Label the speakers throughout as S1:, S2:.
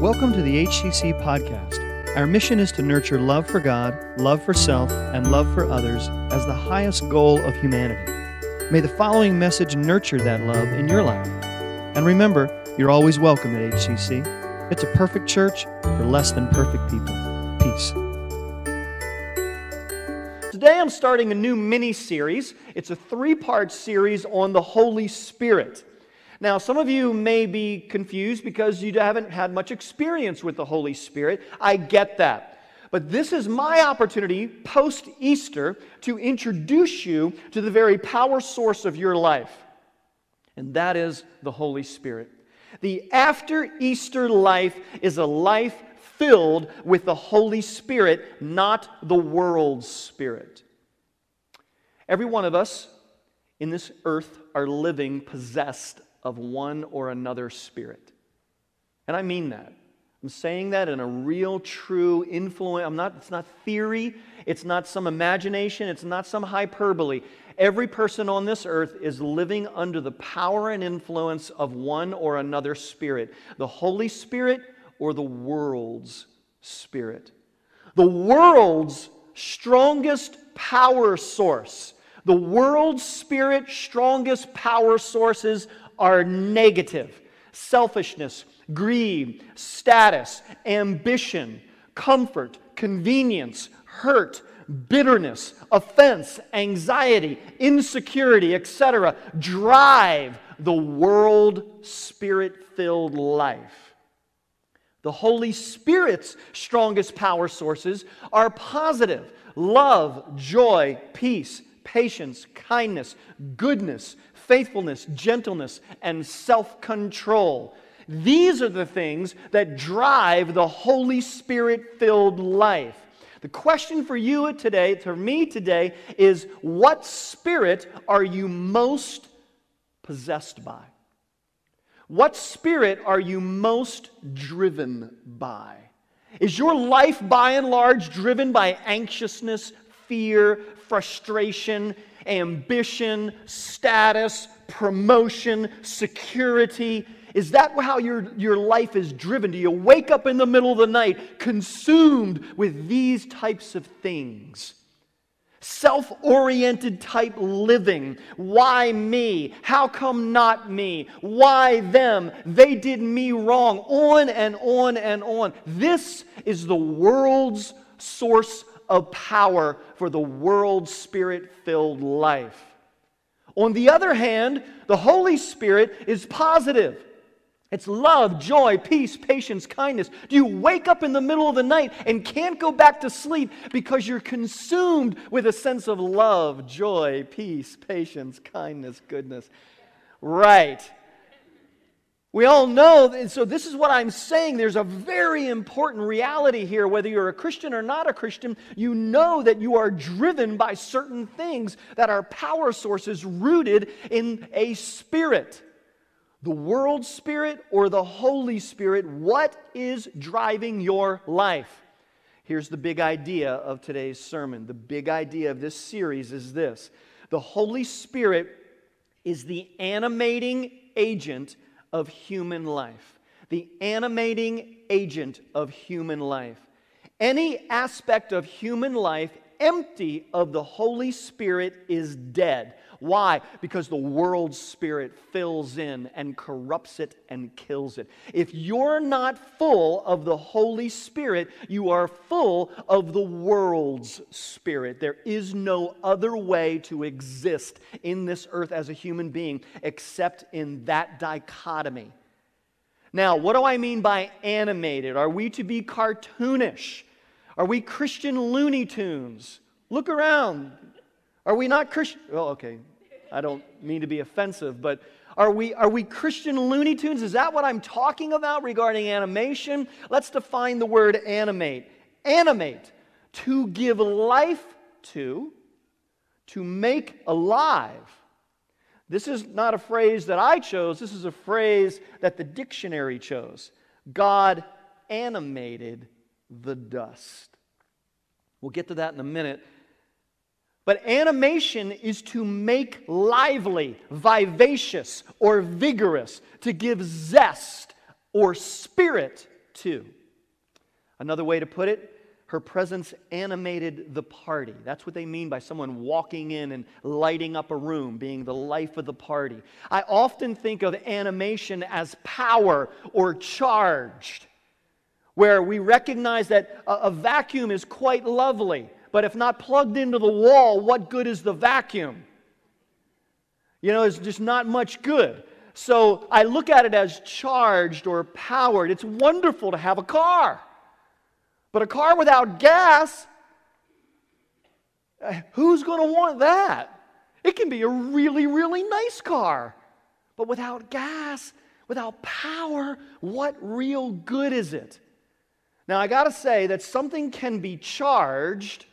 S1: Welcome to the HCC podcast. Our mission is to nurture love for God, love for self, and love for others as the highest goal of humanity. May the following message nurture that love in your life. And remember, you're always welcome at HCC. It's a perfect church for less than perfect people. Peace.
S2: Today I'm starting a new mini series. It's a three part series on the Holy Spirit. Now, some of you may be confused because you haven't had much experience with the Holy Spirit. I get that. But this is my opportunity post Easter to introduce you to the very power source of your life, and that is the Holy Spirit. The after Easter life is a life filled with the Holy Spirit, not the world's spirit. Every one of us in this earth are living possessed of one or another spirit. And I mean that. I'm saying that in a real, true influence. I'm not, it's not theory, it's not some imagination, it's not some hyperbole. Every person on this earth is living under the power and influence of one or another spirit the Holy Spirit or the world's spirit. The world's strongest power source, the world's spirit strongest power sources are negative selfishness, greed, status, ambition, comfort, convenience, hurt, bitterness, offense, anxiety, insecurity, etc. drive the world spirit filled life. The Holy Spirit's strongest power sources are positive love, joy, peace, patience, kindness, goodness, faithfulness, gentleness, and self control. These are the things that drive the Holy Spirit filled life. The question for you today, for me today, is what spirit are you most possessed by? What spirit are you most driven by? Is your life by and large driven by anxiousness, fear, frustration, ambition, status, promotion, security? Is that how your, your life is driven? Do you wake up in the middle of the night consumed with these types of things? Self oriented type living. Why me? How come not me? Why them? They did me wrong. On and on and on. This is the world's source of power for the world spirit filled life. On the other hand, the Holy Spirit is positive. It's love, joy, peace, patience, kindness. Do you wake up in the middle of the night and can't go back to sleep because you're consumed with a sense of love, joy, peace, patience, kindness, goodness? Right. We all know, and so this is what I'm saying. There's a very important reality here. Whether you're a Christian or not a Christian, you know that you are driven by certain things that are power sources rooted in a spirit. The world spirit or the Holy Spirit, what is driving your life? Here's the big idea of today's sermon. The big idea of this series is this the Holy Spirit is the animating agent of human life, the animating agent of human life. Any aspect of human life empty of the Holy Spirit is dead. Why? Because the world spirit fills in and corrupts it and kills it. If you're not full of the Holy Spirit, you are full of the world's spirit. There is no other way to exist in this earth as a human being except in that dichotomy. Now, what do I mean by animated? Are we to be cartoonish? Are we Christian Looney Tunes? Look around. Are we not Christian? Oh, okay. I don't mean to be offensive, but are we, are we Christian Looney Tunes? Is that what I'm talking about regarding animation? Let's define the word animate. Animate, to give life to, to make alive. This is not a phrase that I chose, this is a phrase that the dictionary chose. God animated the dust. We'll get to that in a minute. But animation is to make lively, vivacious, or vigorous, to give zest or spirit to. Another way to put it, her presence animated the party. That's what they mean by someone walking in and lighting up a room, being the life of the party. I often think of animation as power or charged, where we recognize that a, vacuum is quite lovely, but if not plugged into the wall, what good is the vacuum? You know, it's just not much good. So I look at it as charged or powered. It's wonderful to have a car. But a car without gas, uh, who's going to want that? It can be a really, really nice car. But without gas, without power, what real good is it? Now, I got to say that something can be charged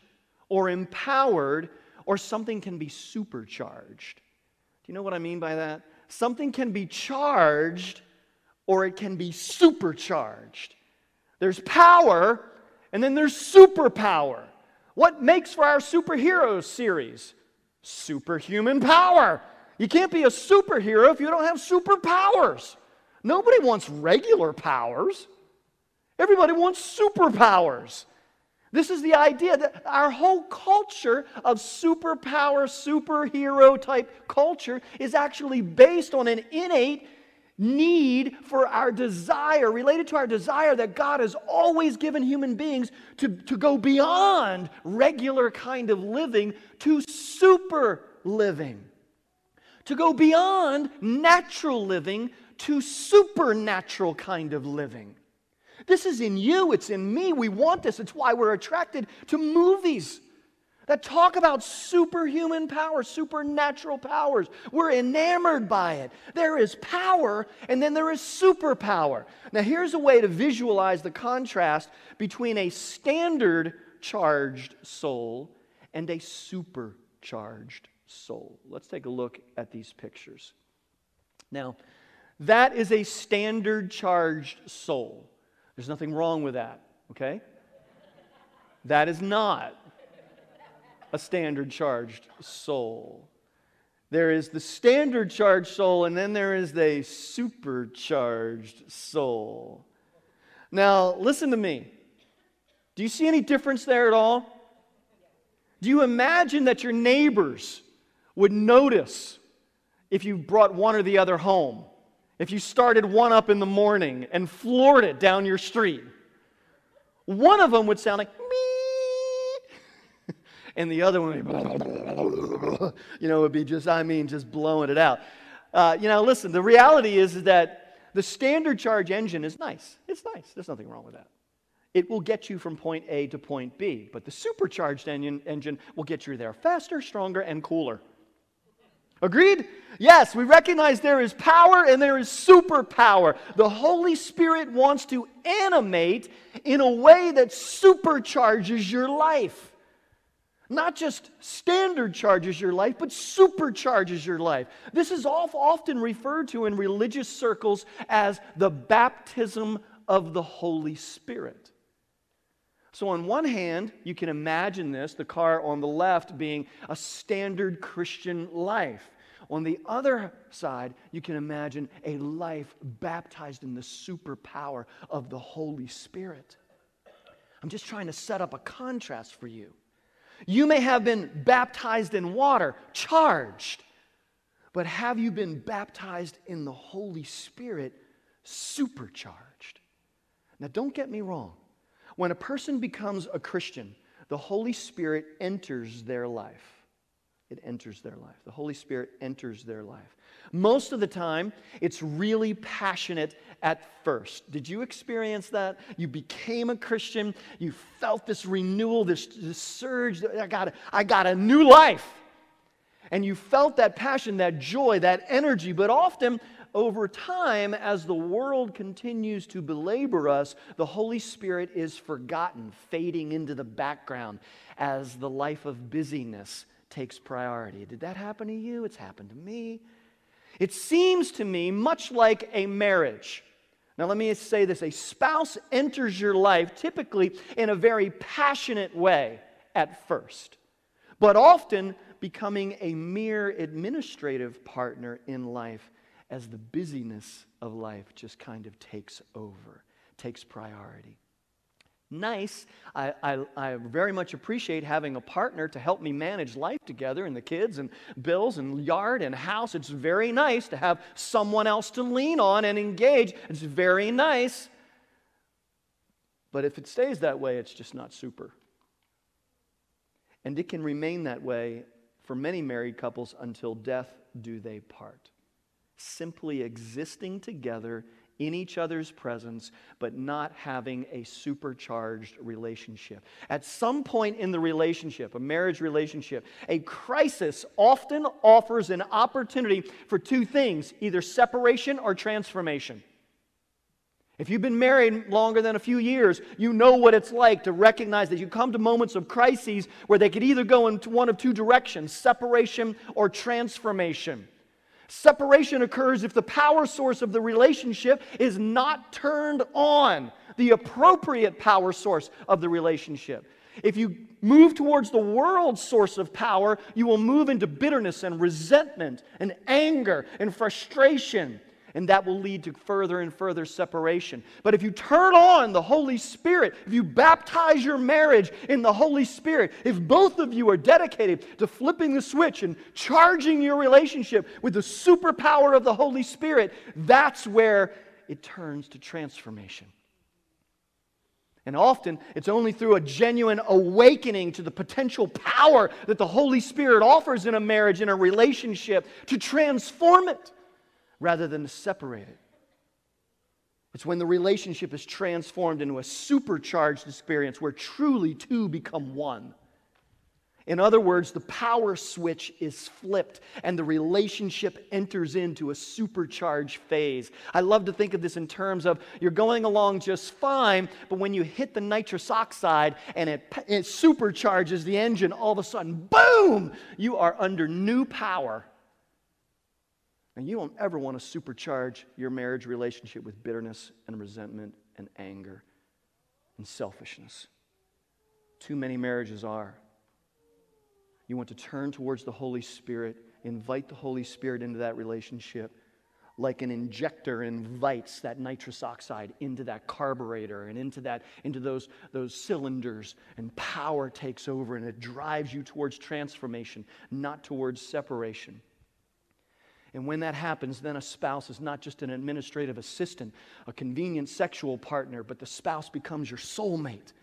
S2: or empowered, or something can be supercharged. Do you know what I mean by that? Something can be charged or it can be supercharged. There's power and then there's superpower. What makes for our superhero series? Superhuman power. You can't be a superhero if you don't have superpowers. Nobody wants regular powers. Everybody wants superpowers. This is the idea that our whole culture of superpower, superhero type culture is actually based on an innate need for our desire, related to our desire that God has always given human beings to, to go beyond regular kind of living to super living, to go beyond natural living to supernatural kind of living. This is in you, it's in me. We want this. It's why we're attracted to movies that talk about superhuman power, supernatural powers. We're enamored by it. There is power, and then there is superpower. Now, here's a way to visualize the contrast between a standard charged soul and a supercharged soul. Let's take a look at these pictures. Now, that is a standard charged soul. There's nothing wrong with that, okay? That is not a standard charged soul. There is the standard charged soul, and then there is the supercharged soul. Now, listen to me. Do you see any difference there at all? Do you imagine that your neighbors would notice if you brought one or the other home? If you started one up in the morning and floored it down your street? One of them would sound like, me, and the other one, would be, you know, would be just, I mean, just blowing it out. Uh, you know, listen, the reality is that the standard charge engine is nice. It's nice. There's nothing wrong with that. It will get you from point A to point B, but the supercharged engine, engine will get you there faster, stronger, and cooler. Agreed? Yes, we recognize there is power and there is superpower. The Holy Spirit wants to animate in a way that supercharges your life. Not just standard charges your life, but supercharges your life. This is often referred to in religious circles as the baptism of the Holy Spirit. So, on one hand, you can imagine this the car on the left being a standard Christian life. On the other side, you can imagine a life baptized in the superpower of the Holy Spirit. I'm just trying to set up a contrast for you. You may have been baptized in water, charged, but have you been baptized in the Holy Spirit, supercharged? Now, don't get me wrong. When a person becomes a Christian, the Holy Spirit enters their life. It enters their life. The Holy Spirit enters their life. Most of the time, it's really passionate at first. Did you experience that? You became a Christian, you felt this renewal, this, this surge. I got, a, I got a new life. And you felt that passion, that joy, that energy, but often over time, as the world continues to belabor us, the Holy Spirit is forgotten, fading into the background as the life of busyness takes priority. Did that happen to you? It's happened to me. It seems to me much like a marriage. Now, let me say this a spouse enters your life typically in a very passionate way at first, but often becoming a mere administrative partner in life as the busyness of life just kind of takes over. takes priority. Nice. I, I, I, very much appreciate having a partner to help me manage life together and the kids and bills and yard and house. It's very nice to have someone else to lean on and engage. It's very nice. But if it stays that way, it's just not super. And it can remain that way for many married couples until death do they part. Simply existing together in each other's presence, but not having a supercharged relationship. At some point in the relationship, a marriage relationship, a crisis often offers an opportunity for two things either separation or transformation. If you've been married longer than a few years, you know what it's like to recognize that you come to moments of crises where they could either go into one of two directions separation or transformation. Separation occurs if the power source of the relationship is not turned on, the appropriate power source of the relationship. If you move towards the world's source of power, you will move into bitterness and resentment and anger and frustration and that will lead to further and further separation. But if you turn on the Holy Spirit, if you baptize your marriage in the Holy Spirit, if both of you are dedicated to flipping the switch and charging your relationship with the superpower of the Holy Spirit, that's where it turns to transformation. And often it's only through a genuine awakening to the potential power that the Holy Spirit offers in a marriage, in a relationship, to transform it rather than to separate it. It's when the relationship is transformed into a supercharged experience where truly two become one. In other words, the power switch is flipped and the relationship enters into a supercharged phase. I love to think of this in terms of you're going along just fine, but when you hit the nitrous oxide and it, it supercharges the engine, all of a sudden, boom, you are under new power and you don't ever want to supercharge your marriage relationship with bitterness and resentment and anger and selfishness. Too many marriages are. You want to turn towards the Holy Spirit, invite the Holy Spirit into that relationship like an injector invites that nitrous oxide into that carburetor and into that into those, those cylinders and power takes over and it drives you towards transformation not towards separation and when that happens, then a spouse is not just an administrative assistant, a convenient sexual partner, but the spouse becomes your soulmate,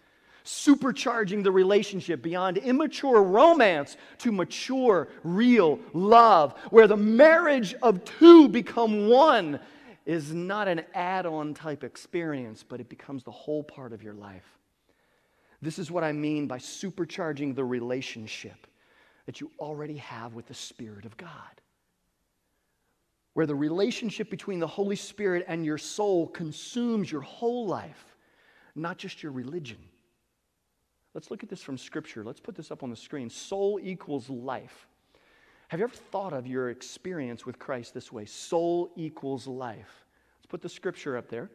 S2: supercharging the relationship beyond immature romance to mature, real love, where the marriage of two become one is not an add on type experience, but it becomes the whole part of your life. This is what I mean by supercharging the relationship that you already have with the Spirit of God where the relationship between the Holy Spirit and your soul consumes your whole life, not just your religion. Let's look at this from Scripture. Let's put this up on the screen. Soul equals life. Have you ever thought of your experience with Christ this way? Soul equals life. Let's put the Scripture up there.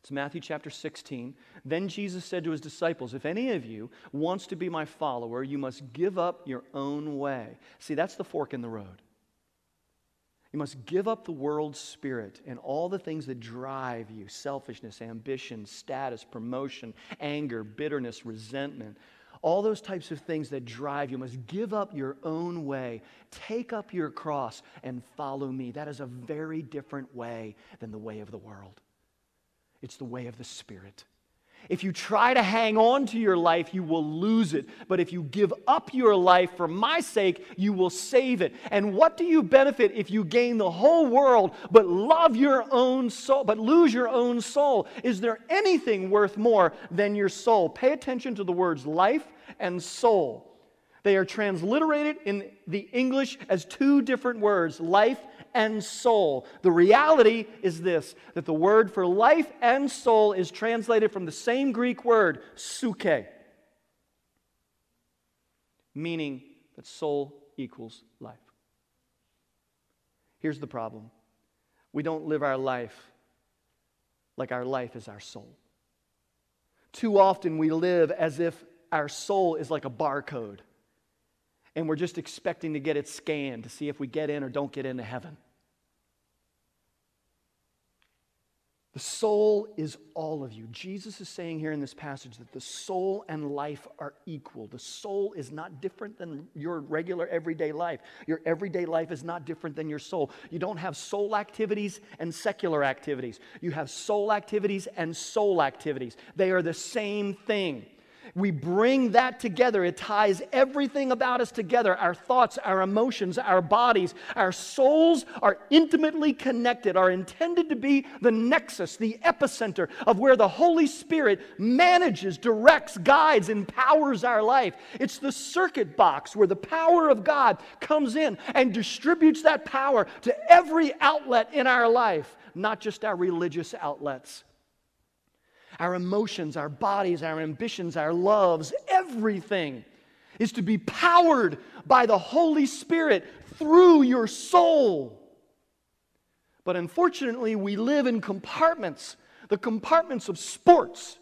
S2: It's Matthew chapter 16. Then Jesus said to his disciples, If any of you wants to be my follower, you must give up your own way. See, that's the fork in the road. You must give up the world's spirit and all the things that drive you selfishness, ambition, status, promotion, anger, bitterness, resentment. All those types of things that drive you must give up your own way. Take up your cross and follow me. That is a very different way than the way of the world. It's the way of the Spirit. If you try to hang on to your life, you will lose it. But if you give up your life for my sake, you will save it. And what do you benefit if you gain the whole world but love your own soul, but lose your own soul? Is there anything worth more than your soul? Pay attention to the words life and soul. They are transliterated in the English as two different words, life and soul. The reality is this that the word for life and soul is translated from the same Greek word, psuche, meaning that soul equals life. Here's the problem we don't live our life like our life is our soul. Too often we live as if our soul is like a barcode and we're just expecting to get it scanned to see if we get in or don't get into heaven. The soul is all of you. Jesus is saying here in this passage that the soul and life are equal. The soul is not different than your regular everyday life. Your everyday life is not different than your soul. You don't have soul activities and secular activities. You have soul activities and soul activities. They are the same thing. We bring that together. It ties everything about us together our thoughts, our emotions, our bodies. Our souls are intimately connected, are intended to be the nexus, the epicenter of where the Holy Spirit manages, directs, guides, empowers our life. It's the circuit box where the power of God comes in and distributes that power to every outlet in our life, not just our religious outlets our emotions, our bodies, our ambitions, our loves, everything is to be powered by the Holy Spirit through your soul. But unfortunately, we live in compartments, the compartments of sports,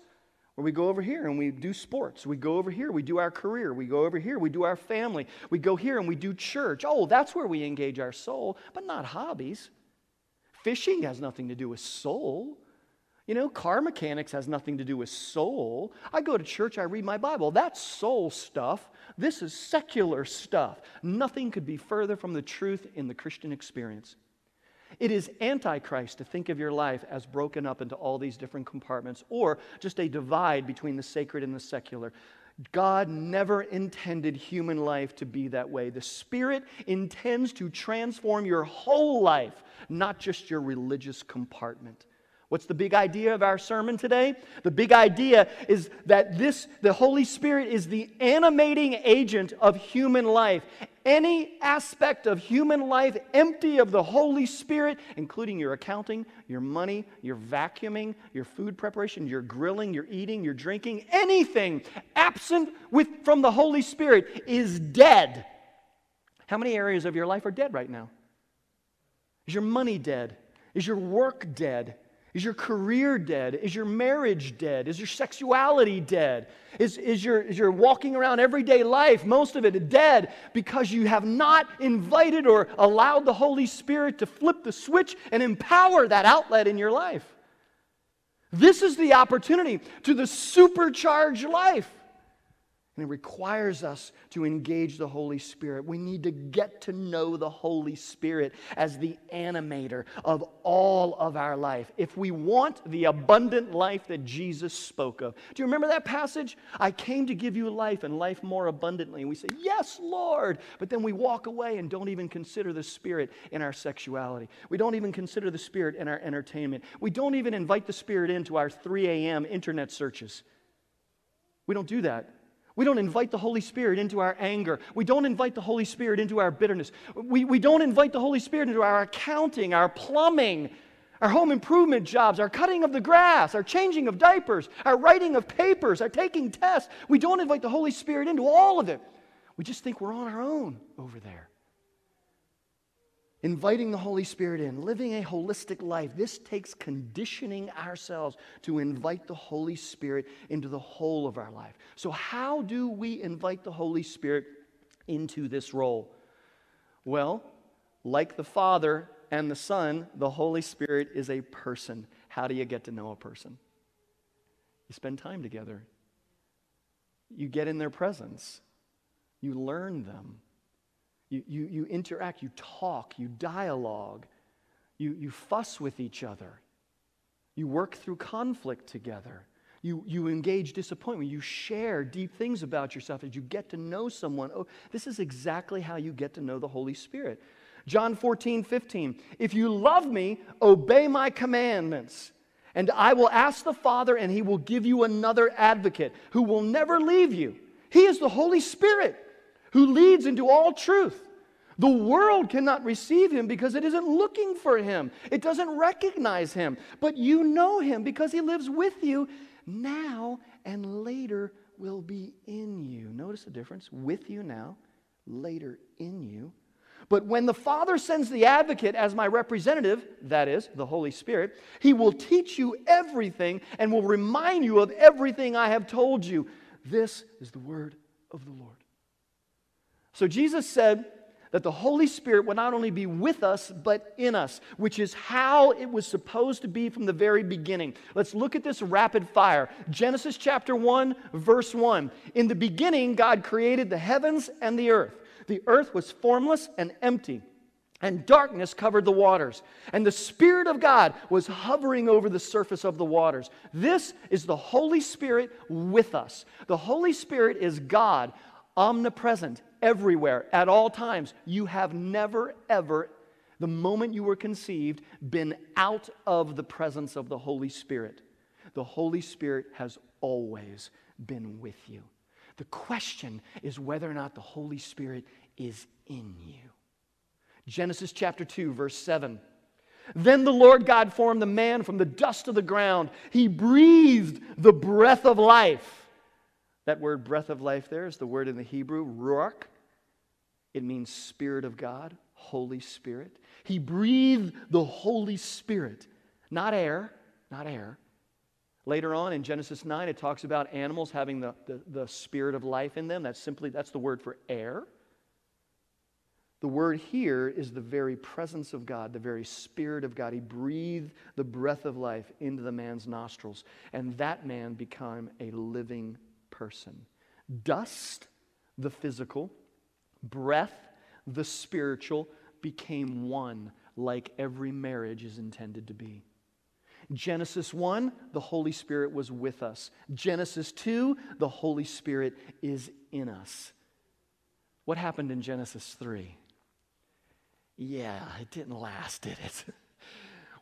S2: where we go over here and we do sports. We go over here, we do our career. We go over here, we do our family. We go here and we do church. Oh, that's where we engage our soul, but not hobbies. Fishing has nothing to do with soul. You know, car mechanics has nothing to do with soul. I go to church, I read my Bible. That's soul stuff. This is secular stuff. Nothing could be further from the truth in the Christian experience. It is antichrist to think of your life as broken up into all these different compartments or just a divide between the sacred and the secular. God never intended human life to be that way. The Spirit intends to transform your whole life, not just your religious compartment. What's the big idea of our sermon today? The big idea is that this, the Holy Spirit is the animating agent of human life. Any aspect of human life empty of the Holy Spirit, including your accounting, your money, your vacuuming, your food preparation, your grilling, your eating, your drinking, anything absent with, from the Holy Spirit is dead. How many areas of your life are dead right now? Is your money dead? Is your work dead? Is your career dead? Is your marriage dead? Is your sexuality dead? Is, is, your, is your walking around everyday life, most of it, dead because you have not invited or allowed the Holy Spirit to flip the switch and empower that outlet in your life? This is the opportunity to the supercharged life. And it requires us to engage the Holy Spirit. We need to get to know the Holy Spirit as the animator of all of our life. If we want the abundant life that Jesus spoke of. Do you remember that passage? I came to give you life and life more abundantly. And we say, Yes, Lord. But then we walk away and don't even consider the Spirit in our sexuality. We don't even consider the Spirit in our entertainment. We don't even invite the Spirit into our 3 a.m. internet searches. We don't do that. We don't invite the Holy Spirit into our anger. We don't invite the Holy Spirit into our bitterness. We, we don't invite the Holy Spirit into our accounting, our plumbing, our home improvement jobs, our cutting of the grass, our changing of diapers, our writing of papers, our taking tests. We don't invite the Holy Spirit into all of it. We just think we're on our own over there inviting the Holy Spirit in, living a holistic life. This takes conditioning ourselves to invite the Holy Spirit into the whole of our life. So, how do we invite the Holy Spirit into this role? Well, like the Father and the Son, the Holy Spirit is a person. How do you get to know a person? You spend time together, you get in their presence, you learn them. You, you, you interact, you talk, you dialogue, you, you fuss with each other, you work through conflict together. You, you engage disappointment. You share deep things about yourself as you get to know someone. Oh, this is exactly how you get to know the Holy Spirit. John 14, 15. If you love me, obey my commandments. And I will ask the Father, and he will give you another advocate who will never leave you. He is the Holy Spirit who leads into all truth. The world cannot receive him because it isn't looking for him. It doesn't recognize him. But you know him because he lives with you now and later will be in you. Notice the difference with you now, later in you. But when the Father sends the advocate as my representative, that is, the Holy Spirit, he will teach you everything and will remind you of everything I have told you. This is the word of the Lord. So Jesus said that the Holy Spirit would not only be with us, but in us, which is how it was supposed to be from the very beginning. Let's look at this rapid fire. Genesis chapter 1, verse 1. In the beginning, God created the heavens and the earth. The earth was formless and empty, and darkness covered the waters. And the Spirit of God was hovering over the surface of the waters. This is the Holy Spirit with us. The Holy Spirit is God, omnipresent, everywhere, at all times. You have never, ever, the moment you were conceived, been out of the presence of the Holy Spirit. The Holy Spirit has always been with you. The question is whether or not the Holy Spirit is in you. Genesis chapter 2, verse 7. Then the Lord God formed the man from the dust of the ground. He breathed the breath of life. That word breath of life there is the word in the Hebrew, ruach. It means Spirit of God, Holy Spirit. He breathed the Holy Spirit, not air, not air. Later on in Genesis 9, it talks about animals having the, the, the spirit of life in them. That's simply, that's the word for air. The word here is the very presence of God, the very Spirit of God. He breathed the breath of life into the man's nostrils, and that man became a living person. Dust, the physical, breath, the spiritual, became one, like every marriage is intended to be. Genesis 1, the Holy Spirit was with us. Genesis 2, the Holy Spirit is in us. What happened in Genesis 3? Yeah, it didn't last, did it?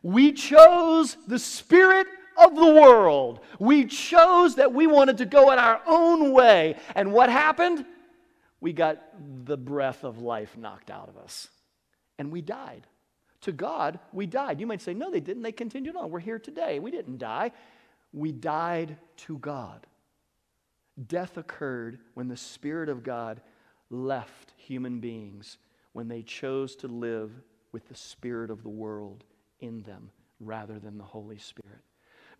S2: We chose the spirit of the world. We chose that we wanted to go in our own way. And what happened? We got the breath of life knocked out of us. And we died. To God, we died. You might say, no, they didn't. They continued on. We're here today. We didn't die. We died to God. Death occurred when the Spirit of God left human beings when they chose to live with the Spirit of the world in them rather than the Holy Spirit.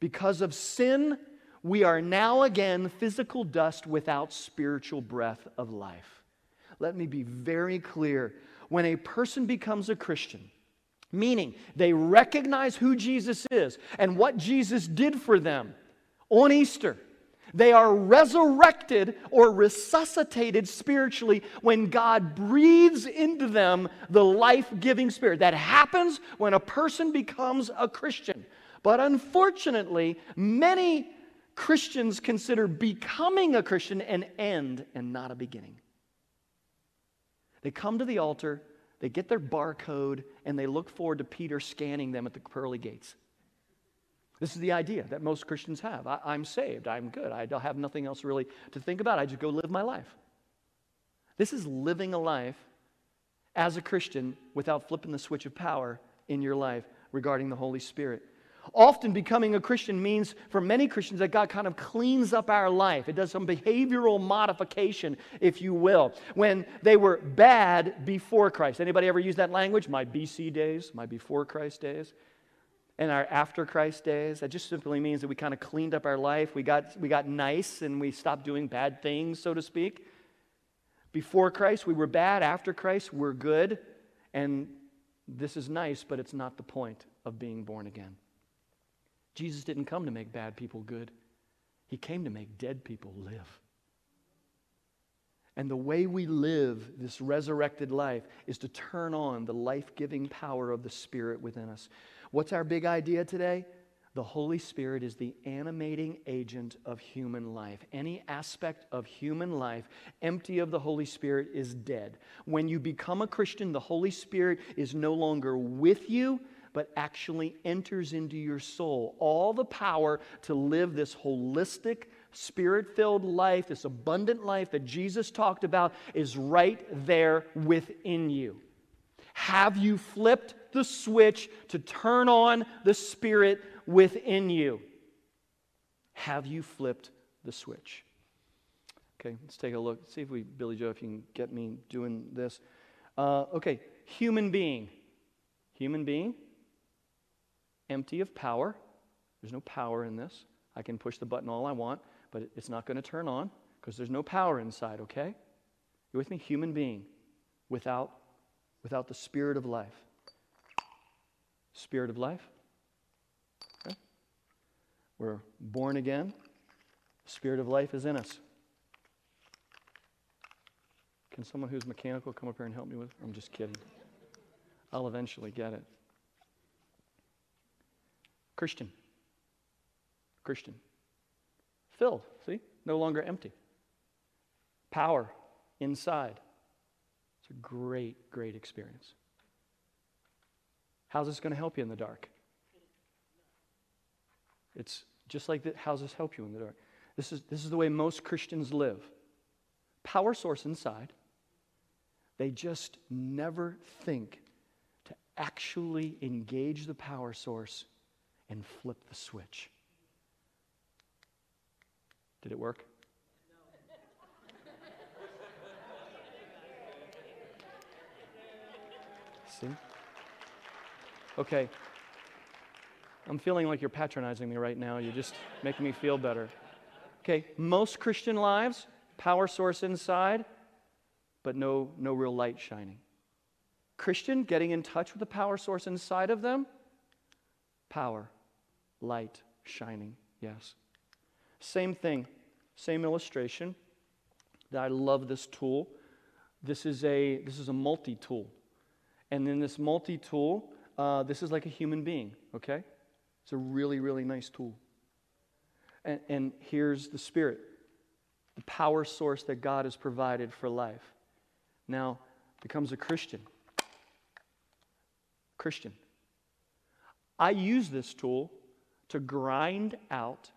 S2: Because of sin, we are now again physical dust without spiritual breath of life. Let me be very clear. When a person becomes a Christian, meaning they recognize who Jesus is and what Jesus did for them on Easter, they are resurrected or resuscitated spiritually when God breathes into them the life giving spirit. That happens when a person becomes a Christian. But unfortunately, many Christians consider becoming a Christian an end and not a beginning. They come to the altar, they get their barcode, and they look forward to Peter scanning them at the pearly gates. This is the idea that most Christians have. I, am saved. I'm good. I have nothing else really to think about. I just go live my life. This is living a life as a Christian without flipping the switch of power in your life regarding the Holy Spirit. Often becoming a Christian means for many Christians that God kind of cleans up our life. It does some behavioral modification, if you will. When they were bad before Christ. Anybody ever use that language? My BC days, my before Christ days and our after Christ days. That just simply means that we kind of cleaned up our life. We got, we got nice and we stopped doing bad things, so to speak. Before Christ, we were bad. After Christ, we're good. And this is nice, but it's not the point of being born again. Jesus didn't come to make bad people good, He came to make dead people live. And the way we live this resurrected life is to turn on the life giving power of the Spirit within us. What's our big idea today? The Holy Spirit is the animating agent of human life. Any aspect of human life empty of the Holy Spirit is dead. When you become a Christian, the Holy Spirit is no longer with you, but actually enters into your soul. All the power to live this holistic, spirit filled life, this abundant life that Jesus talked about, is right there within you. Have you flipped the switch to turn on the Spirit within you? Have you flipped the switch? Okay, let's take a look. See if we, Billy Joe, if you can get me doing this. Uh, okay, human being. Human being, empty of power. There's no power in this. I can push the button all I want, but it's not going to turn on because there's no power inside, okay? You with me? Human being without without the Spirit of life. Spirit of life. Okay? We're born again. Spirit of life is in us. Can someone who's mechanical come up here and help me with? I'm just kidding. I'll eventually get it. Christian. Christian. Filled, see? No longer empty. Power inside. It's a great, great experience. How's this going to help you in the dark? It's just like that. How's this help you in the dark? This is, this is the way most Christians live. Power source inside. They just never think to actually engage the power source and flip the switch. Did it work? See? Okay. I'm feeling like you're patronizing me right now. You're just making me feel better. Okay, most Christian lives, power source inside, but no, no real light shining. Christian, getting in touch with the power source inside of them, power, light shining, yes. Same thing, same illustration. That I love this tool. This is a, this is a multi tool. And in this multi tool, uh, this is like a human being, okay? It's a really, really nice tool. And, and here's the Spirit, the power source that God has provided for life. Now, becomes a Christian. Christian. I use this tool to grind out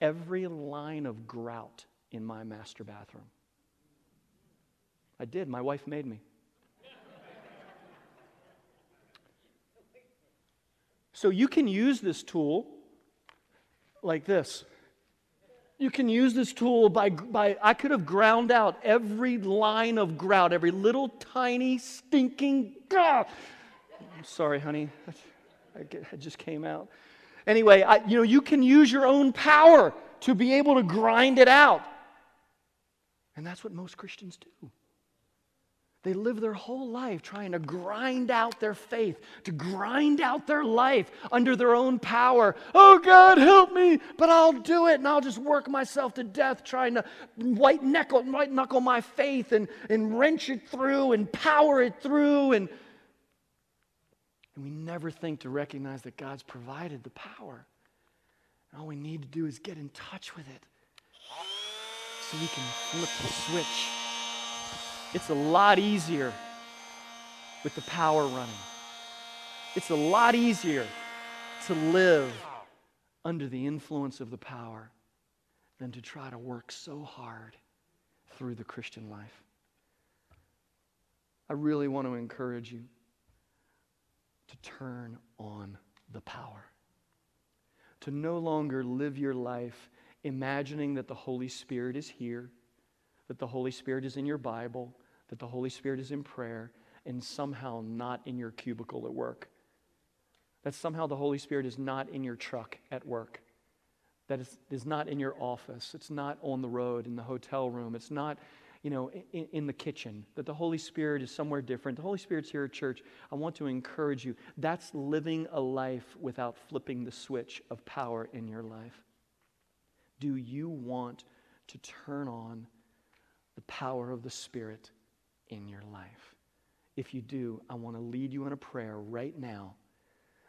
S2: every line of grout in my master bathroom. I did. My wife made me. So you can use this tool like this. You can use this tool by, by, I could have ground out every line of grout, every little tiny stinking, I'm sorry, honey, I just came out. Anyway, I, you know, you can use your own power to be able to grind it out. And that's what most Christians do. They live their whole life trying to grind out their faith, to grind out their life under their own power. Oh, God, help me, but I'll do it, and I'll just work myself to death trying to white knuckle, white knuckle my faith and, and wrench it through and power it through. And, and we never think to recognize that God's provided the power. And all we need to do is get in touch with it so we can flip the switch it's a lot easier with the power running. It's a lot easier to live under the influence of the power than to try to work so hard through the Christian life. I really want to encourage you to turn on the power, to no longer live your life imagining that the Holy Spirit is here that the Holy Spirit is in your Bible, that the Holy Spirit is in prayer, and somehow not in your cubicle at work. That somehow the Holy Spirit is not in your truck at work. That is, is not in your office. It's not on the road, in the hotel room. It's not, you know, in, in the kitchen. That the Holy Spirit is somewhere different. The Holy Spirit's here at church. I want to encourage you. That's living a life without flipping the switch of power in your life. Do you want to turn on the power of the Spirit in your life. If you do, I want to lead you in a prayer right now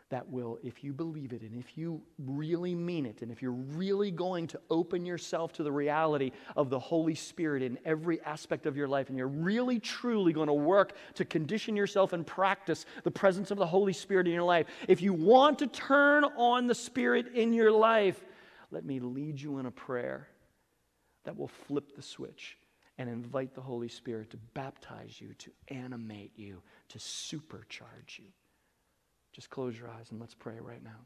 S2: that will, if you believe it and if you really mean it, and if you're really going to open yourself to the reality of the Holy Spirit in every aspect of your life, and you're really truly going to work to condition yourself and practice the presence of the Holy Spirit in your life, if you want to turn on the Spirit in your life, let me lead you in a prayer that will flip the switch and invite the Holy Spirit to baptize you, to animate you, to supercharge you. Just close your eyes and let's pray right now.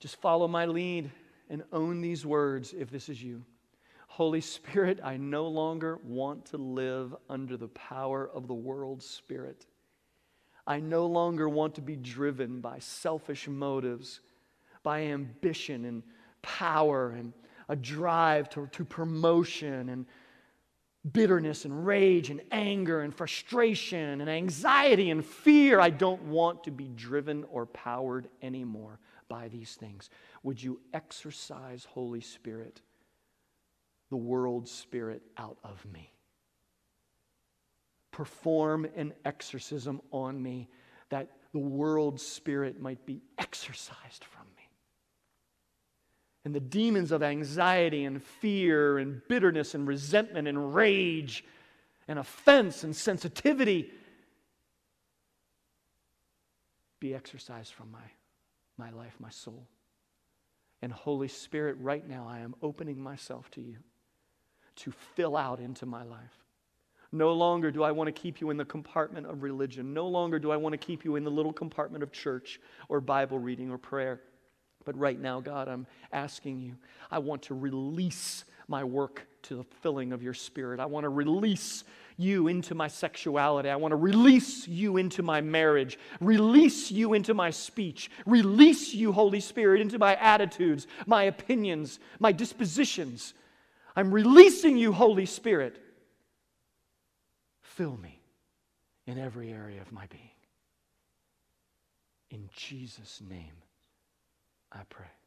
S2: Just follow my lead and own these words if this is you. Holy Spirit, I no longer want to live under the power of the world's spirit. I no longer want to be driven by selfish motives, by ambition and power and a drive to, to promotion and bitterness and rage and anger and frustration and anxiety and fear. I don't want to be driven or powered anymore by these things. Would you exorcise, Holy Spirit, the world spirit out of me? Perform an exorcism on me that the world spirit might be exorcised from me. And the demons of anxiety and fear and bitterness and resentment and rage and offense and sensitivity be exorcised from my, my life, my soul. And Holy Spirit, right now I am opening myself to you to fill out into my life. No longer do I want to keep you in the compartment of religion. No longer do I want to keep you in the little compartment of church or Bible reading or prayer. But right now, God, I'm asking you, I want to release my work to the filling of your spirit. I want to release you into my sexuality. I want to release you into my marriage, release you into my speech, release you, Holy Spirit, into my attitudes, my opinions, my dispositions. I'm releasing you, Holy Spirit. Fill me in every area of my being. In Jesus' name, I pray.